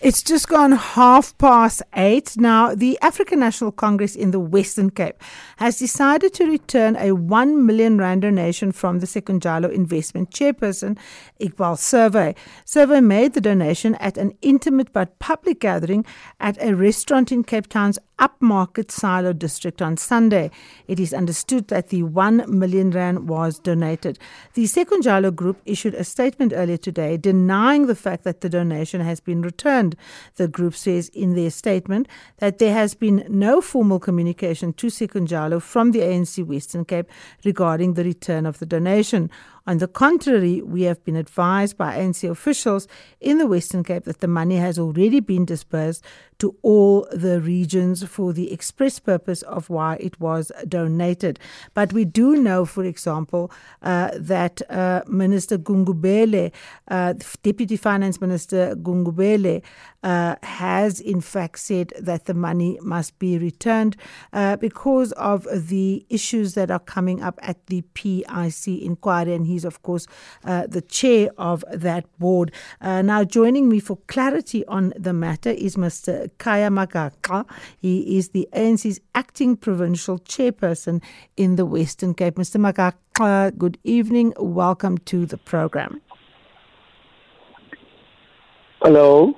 It's just gone half past eight. Now, the African National Congress in the Western Cape has decided to return a 1 million rand donation from the Sekunjalo investment chairperson, Iqbal Survé. Survé made the donation at an intimate but public gathering at a restaurant in Cape Town's upmarket silo district on Sunday. It is understood that the 1 million rand was donated. The Sekunjalo group issued a statement earlier today denying the fact that the donation has been returned. The group says in their statement that there has been no formal communication to Sekunjalo from the ANC Western Cape regarding the return of the donation. On the contrary, we have been advised by ANC officials in the Western Cape that the money has already been disbursed to all the regions for the express purpose of why it was donated. But we do know, for example, uh, that uh, Minister Gungubele, uh, Deputy Finance Minister Gungubele, uh, has in fact said that the money must be returned uh, because of the issues that are coming up at the PIC inquiry. And he's, of course, uh, the chair of that board. now, joining me for clarity on the matter is Mr. Khaya Magaxa. He is the ANC's acting provincial chairperson in the Western Cape. Mr. Magaxa, good evening. Welcome to the program. Hello.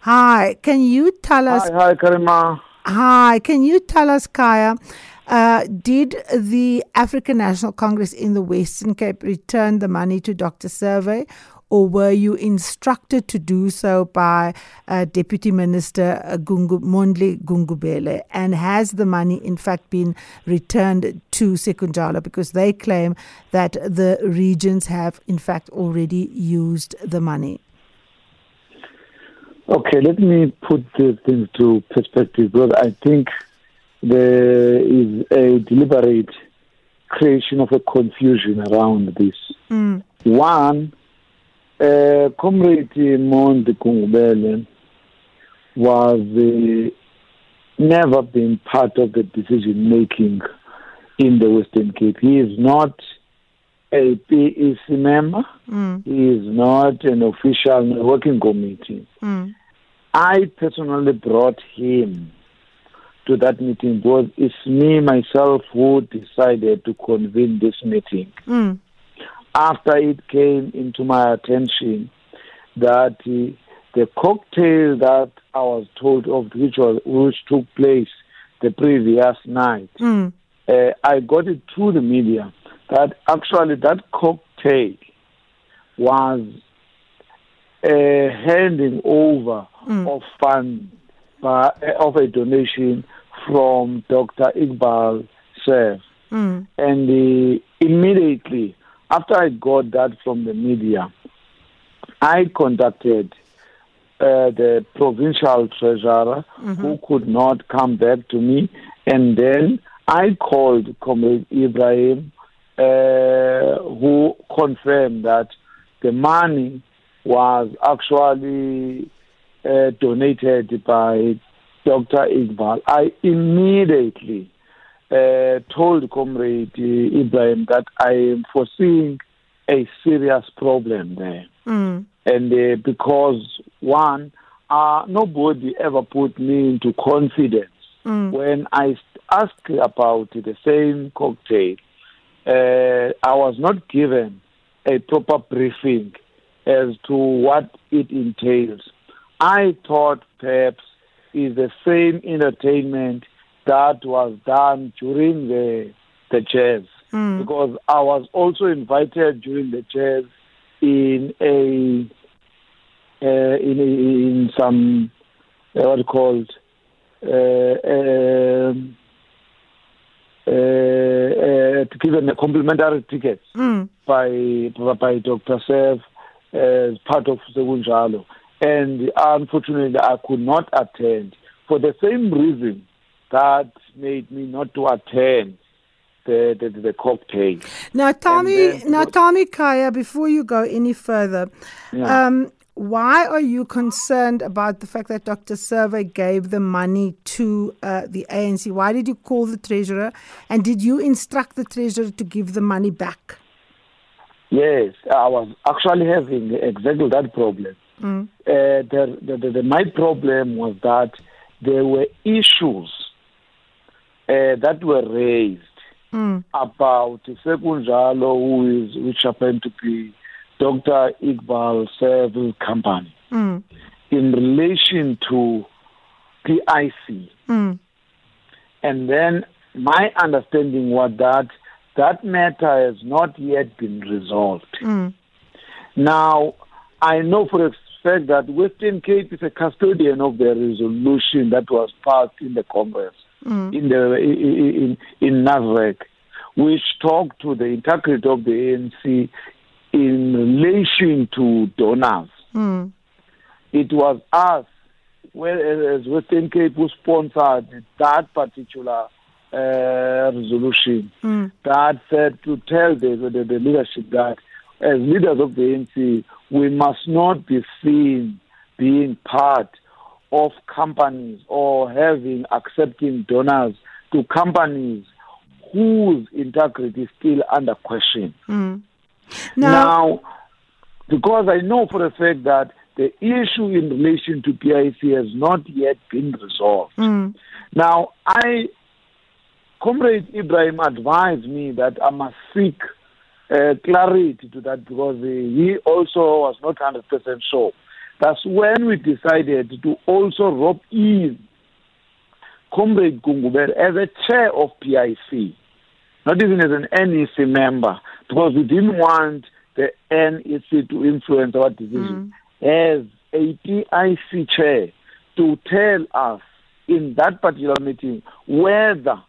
Hi. Can you tell us? Hi, hi, Karima. Hi. Can you tell us, Khaya? Uh, did the African National Congress in the Western Cape return the money to Dr. Survé, or were you instructed to do so by uh, Deputy Minister uh, Gungu, Mondli Gungubele? And has the money, in fact, been returned to Sekunjalo? Because they claim that the regions have, in fact, already used the money. Okay, let me put things to perspective because I think there is a deliberate creation of a confusion around this. Mm. One, uh, Comrade Monde Gungubele was uh, never been part of the decision making in the Western Cape. He is not a PEC member. Mm. He is not an official working committee. Mm. I personally brought him to that meeting because it's me myself who decided to convene this meeting. Mm after it came into my attention that uh, the cocktail that I was told of, which was which took place the previous night, mm. uh, I got it through the media that actually that cocktail was handing over mm. of fund uh, of a donation from Dr. Iqbal Survé, mm. and uh, immediately after I got that from the media, I contacted uh, the provincial treasurer mm-hmm. who could not come back to me, and then I called Comrade Ibrahim, uh, who confirmed that the money was actually uh, donated by Dr. Iqbal. I immediately uh, told Comrade Ibrahim that I am foreseeing a serious problem there. Mm. And uh, because, one, uh, nobody ever put me into confidence mm. when I asked about the same cocktail. Uh, I was not given a proper briefing as to what it entails. I thought perhaps is the same entertainment that was done during the the jazz mm. because I was also invited during the jazz in a uh, in in some uh, what called uh, um, uh, given a complimentary ticket mm. by by Dr. Sev as part of Sekunjalo. And unfortunately, I could not attend for the same reason that made me not to attend the, the, the cocktail. Now, then- now tell me, Khaya, before you go any further, Yeah. um, why are you concerned about the fact that Dr. Survé gave the money to uh, the ANC? Why did you call the treasurer, and did you instruct the treasurer to give the money back? Yes, I was actually having exactly that problem. Mm. Uh, the, the, the, my problem was that there were issues uh, that were raised mm. about Sekunjalo, who is which happened to be Dr. Iqbal Service Company, mm. in relation to PIC. Mm. And then my understanding was that that matter has not yet been resolved. Mm. Now, I know for a fact that Western Cape is a custodian of the resolution that was passed in the Congress, mm. in the in in NASREC, which talked to the integrity of the ANC in relation to donors. Mm. It was us, whereas Western Cape, who sponsored that particular uh, resolution mm. that said to tell the, the, the leadership that as leaders of the ANC, we must not be seen being part of companies or having accepting donors to companies whose integrity is still under question. Mm. Now, now, because I know for a fact that the issue in relation to PIC has not yet been resolved. Mm. Now, I, Comrade Ibrahim advised me that I must seek uh, clarity to that because uh, he also was not 100% sure. That's when we decided to also rope in Comrade Gungubel as a chair of PIC, not even as an NEC member, because we didn't want the NEC to influence our decision. Mm. As a PIC chair, to tell us in that particular meeting whether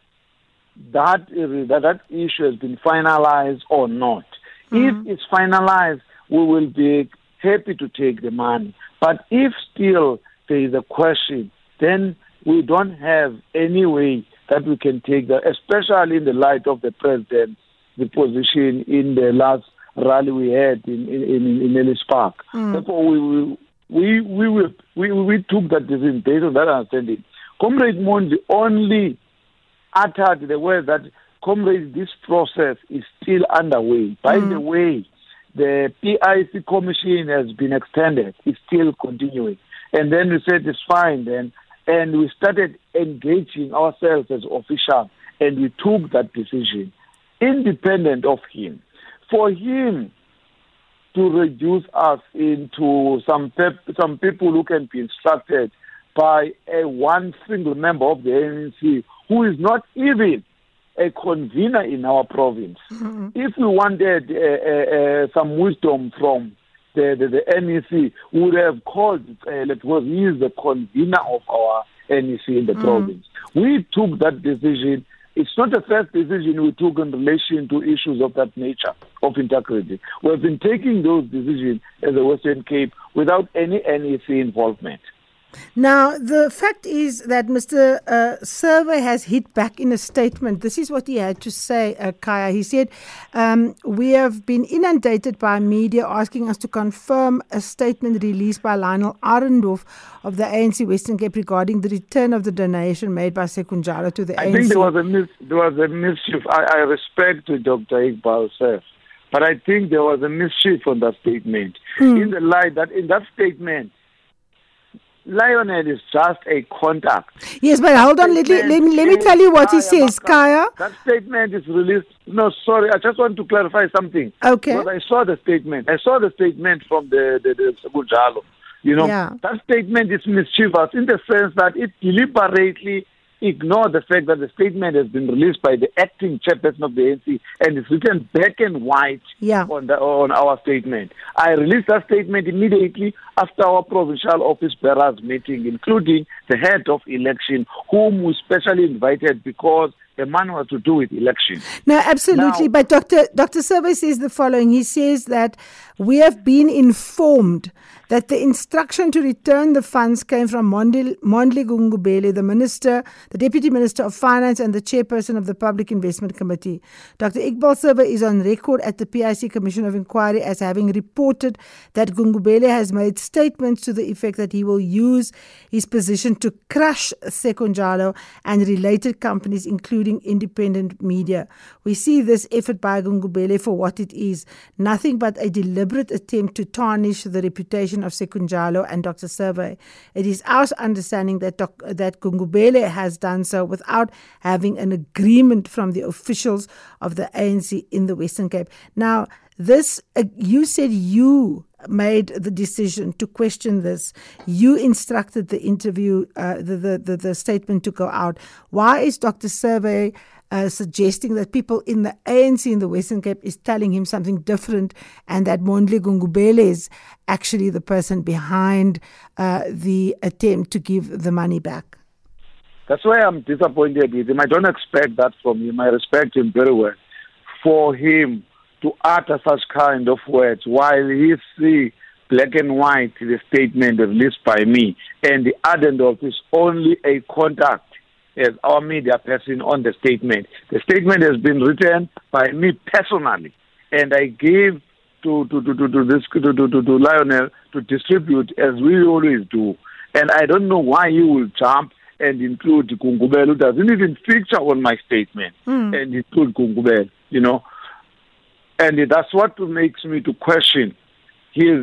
that that, issue has been finalized or not. Mm-hmm. If it's finalized, we will be happy to take the money. But if still there is a question, then we don't have any way that we can take that, especially in the light of the president, the position in the last rally we had in in, in, Ellis Park. Mm. Therefore, we, we we we we we took that decision based on that understanding. Comrade Mondi only uttered the word that, comrades, this process is still underway. By mm. the way, the PIC commission has been extended. It's still continuing. And then we said it's fine then. And we started engaging ourselves as officials and we took that decision independent of him. For him to reduce us into some pep- some people who can be instructed by a one single member of the ANC who is not even a convener in our province. Mm-hmm. If we wanted uh, uh, uh, some wisdom from the, the, the NEC, we would have called uh, was he is the convener of our NEC in the mm-hmm. province. We took that decision. It's not the first decision we took in relation to issues of that nature, of integrity. We've been taking those decisions as a Western Cape without any NEC involvement. Now, the fact is that Mr. Uh, Survé has hit back in a statement. This is what he had to say, uh, Khaya. He said, um, We have been inundated by media asking us to confirm a statement released by Lionel Adendorf of the ANC Western Cape regarding the return of the donation made by Sekunjalo to the I ANC. I think there was a, mis- there was a mischief. I, I respect to Dr. Iqbal Sef, but I think there was a mischief on that statement. Mm. In the light that in that statement, Lionel is just a contact. Yes, but hold on. Let, let, let, me, let me tell you what he says, Khaya. That statement is released. No, sorry. I just want to clarify something. Okay. Because I saw the statement. I saw the statement from the, the, the. You know, yeah. that statement is mischievous in the sense that it deliberately ignore the fact that the statement has been released by the acting chairperson of the ANC and it's written black and white yeah. on, the, on our statement. I released that statement immediately after our provincial office bearers meeting, including the head of election, whom we specially invited because the man was to do with election. No, absolutely. Now, but Dr. Dr. Survé says the following. He says that we have been informed that the instruction to return the funds came from Mondli Gungubele, the minister, the deputy minister of finance, and the chairperson of the Public Investment Committee. Dr. Iqbal Survé is on record at the PIC Commission of Inquiry as having reported that Gungubele has made statements to the effect that he will use his position to crush Sekunjalo and related companies, including independent media. We see this effort by Gungubele for what it is nothing but a deliberate attempt to tarnish the reputation of Sekunjalo and Dr. Survé. It is our understanding that, doc, that Gungubele has done so without having an agreement from the officials of the ANC in the Western Cape. Now, this, uh, you said you made the decision to question this. You instructed the interview, uh, the, the, the, the, statement to go out. Why is Dr. Survé uh, suggesting that people in the ANC in the Western Cape is telling him something different and that Mondli Gungubele is actually the person behind uh, the attempt to give the money back? That's why I'm disappointed with him. I don't expect that from him. I respect him very well. For him to utter such kind of words while he see black and white the statement released by me and the Adendorf is only a contact as our media person on the statement. The statement has been written by me personally and I gave to to to to, to this to, to, to, to Lionel to distribute as we always do. And I don't know why he will jump and include Gungubel, who doesn't even feature on my statement, mm. and include Gungubel, you know. And that's what makes me to question his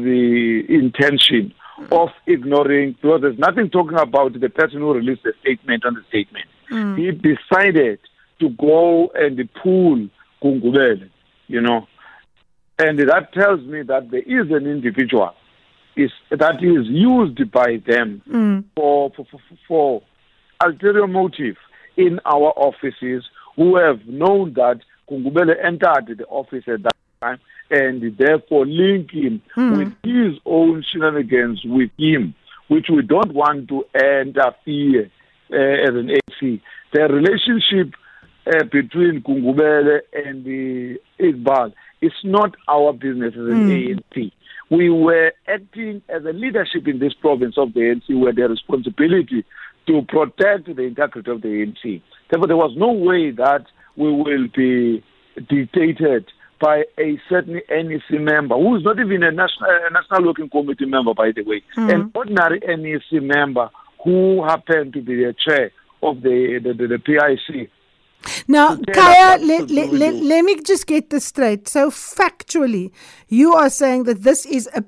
intention of ignoring, because there's nothing talking about the person who released the statement on the statement. Mm. He decided to go and pull Gungubele, you know. And that tells me that there is an individual is that is used by them mm. for, for, for, for ulterior motive in our offices who have known that Gungubele entered the office at that and therefore link him mm. with his own shenanigans with him, which we don't want to end interfere uh, as an AC. The relationship uh, between Gungubele and the Iqbal is not our business as an mm. ANC. We were acting as a leadership in this province of the ANC where the responsibility to protect the integrity of the ANC. Therefore, there was no way that we will be dictated by a certain NEC member who is not even a national, a national working committee member, by the way, mm-hmm. an ordinary NEC member who happened to be the chair of the, the, the, the PIC. Now, Khaya, let, let, let, let me just get this straight. So, factually, you are saying that this is a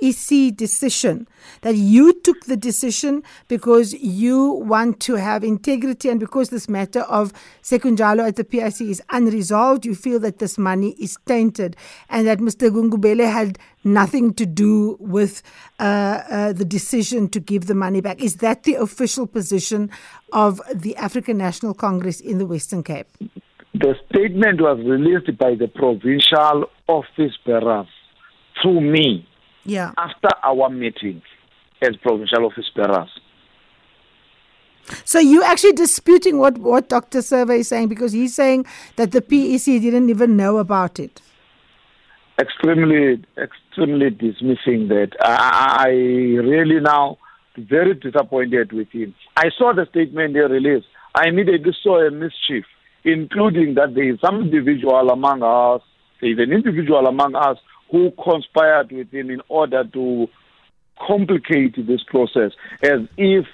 PEC decision, that you took the decision because you want to have integrity and because this matter of Sekunjalo at the PIC is unresolved, you feel that this money is tainted and that Mr. Gungubele had nothing to do with uh, uh, the decision to give the money back. Is that the official position of the African National Congress in the Western Cape? The statement was released by the provincial office bearers through me yeah. after our meeting as provincial office bearers. So you actually disputing what, what Dr. Survé is saying because he's saying that the PEC didn't even know about it. Extremely, extremely dismissing that. I, I really now very disappointed with him. I saw the statement they released. I immediately saw a mischief including that there is some individual among us, there is an individual among us who conspired with him in order to complicate this process, as if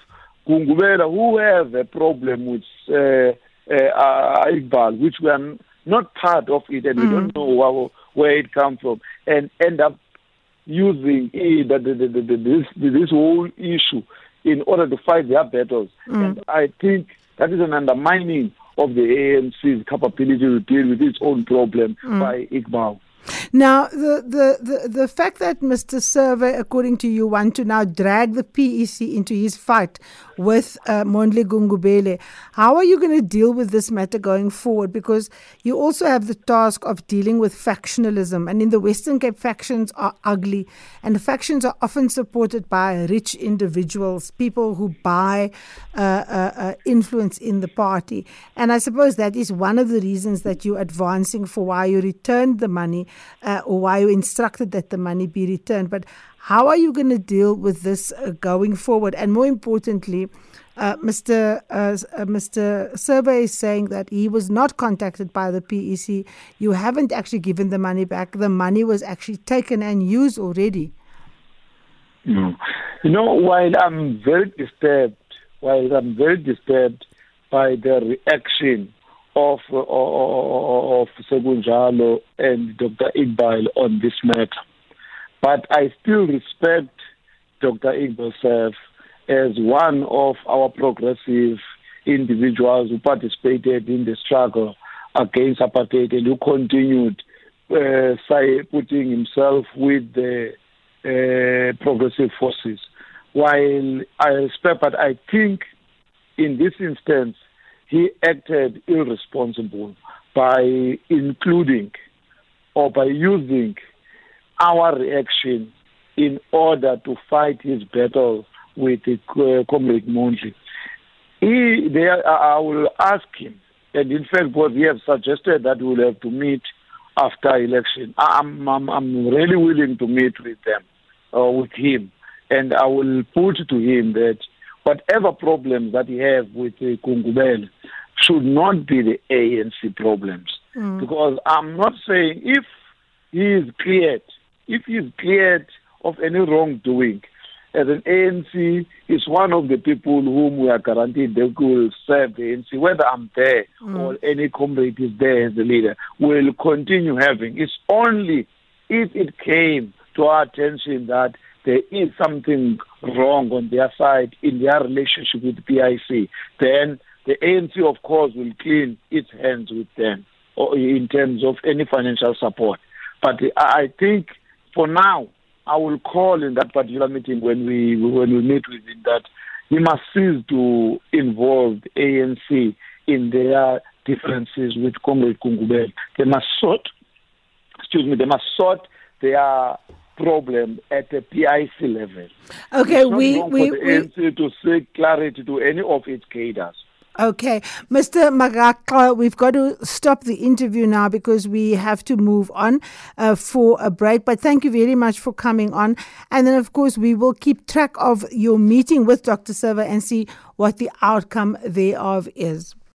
Gungubela, who has a problem with uh, uh, Iqbal, which we are not part of it and mm. we don't know where, where it comes from, and end up using uh, the, the, the, this, this whole issue in order to fight their battles. Mm. And I think that is an undermining of the ANC's capability to deal with its own problem mm. by Iqbal. Now, the, the, the, the fact that Mr. Survé, according to you, want to now drag the PEC into his fight with uh, Mondli Gungubele, how are you going to deal with this matter going forward? Because you also have the task of dealing with factionalism. And in the Western Cape, factions are ugly. And the factions are often supported by rich individuals, people who buy uh, uh, uh influence in the party. And I suppose that is one of the reasons that you're advancing for why you returned the money uh, or why you instructed that the money be returned. But how are you going to deal with this uh, going forward? And more importantly, uh, Mr. Uh, uh Mr. Survé is saying that he was not contacted by the PEC. You haven't actually given the money back. The money was actually taken and used already. No. You know, while I'm very disturbed, while I'm very disturbed by the reaction of uh, of Sekunjalo and Dr. Iqbal on this matter. But I still respect Dr. Iqbal as one of our progressive individuals who participated in the struggle against apartheid and who continued uh, putting himself with the uh, progressive forces. While I respect, but I think in this instance, he acted irresponsible by including or by using our reaction in order to fight his battle with the uh, comrade Mondli. He, there, I will ask him, and in fact, what we have suggested that we'll have to meet after election. I'm, I'm, I'm really willing to meet with them, uh, with him, and I will put to him that whatever problems that he have with uh, Gungubele should not be the ANC problems. Mm. Because I'm not saying if he is cleared, if he is cleared of any wrongdoing, as an ANC is one of the people whom we are guaranteed they will serve the ANC, whether I'm there mm. or any comrade is there as a leader, will continue having. It's only if it came to our attention that there is something wrong on their side in their relationship with the PIC, then the ANC, of course, will clean its hands with them or in terms of any financial support. But I think for now, I will call in that particular meeting when we when we meet with him that he must cease to involve the ANC in their differences with Comrade Gungubele. They must sort, excuse me, they must sort their problem at the PIC level. Okay, we we, for the we, ANC to seek clarity to any of its cadres. Okay, Mr. Magaxa, we've got to stop the interview now because we have to move on uh, for a break. But thank you very much for coming on. And then, of course, we will keep track of your meeting with Dr. Silva and see what the outcome thereof is.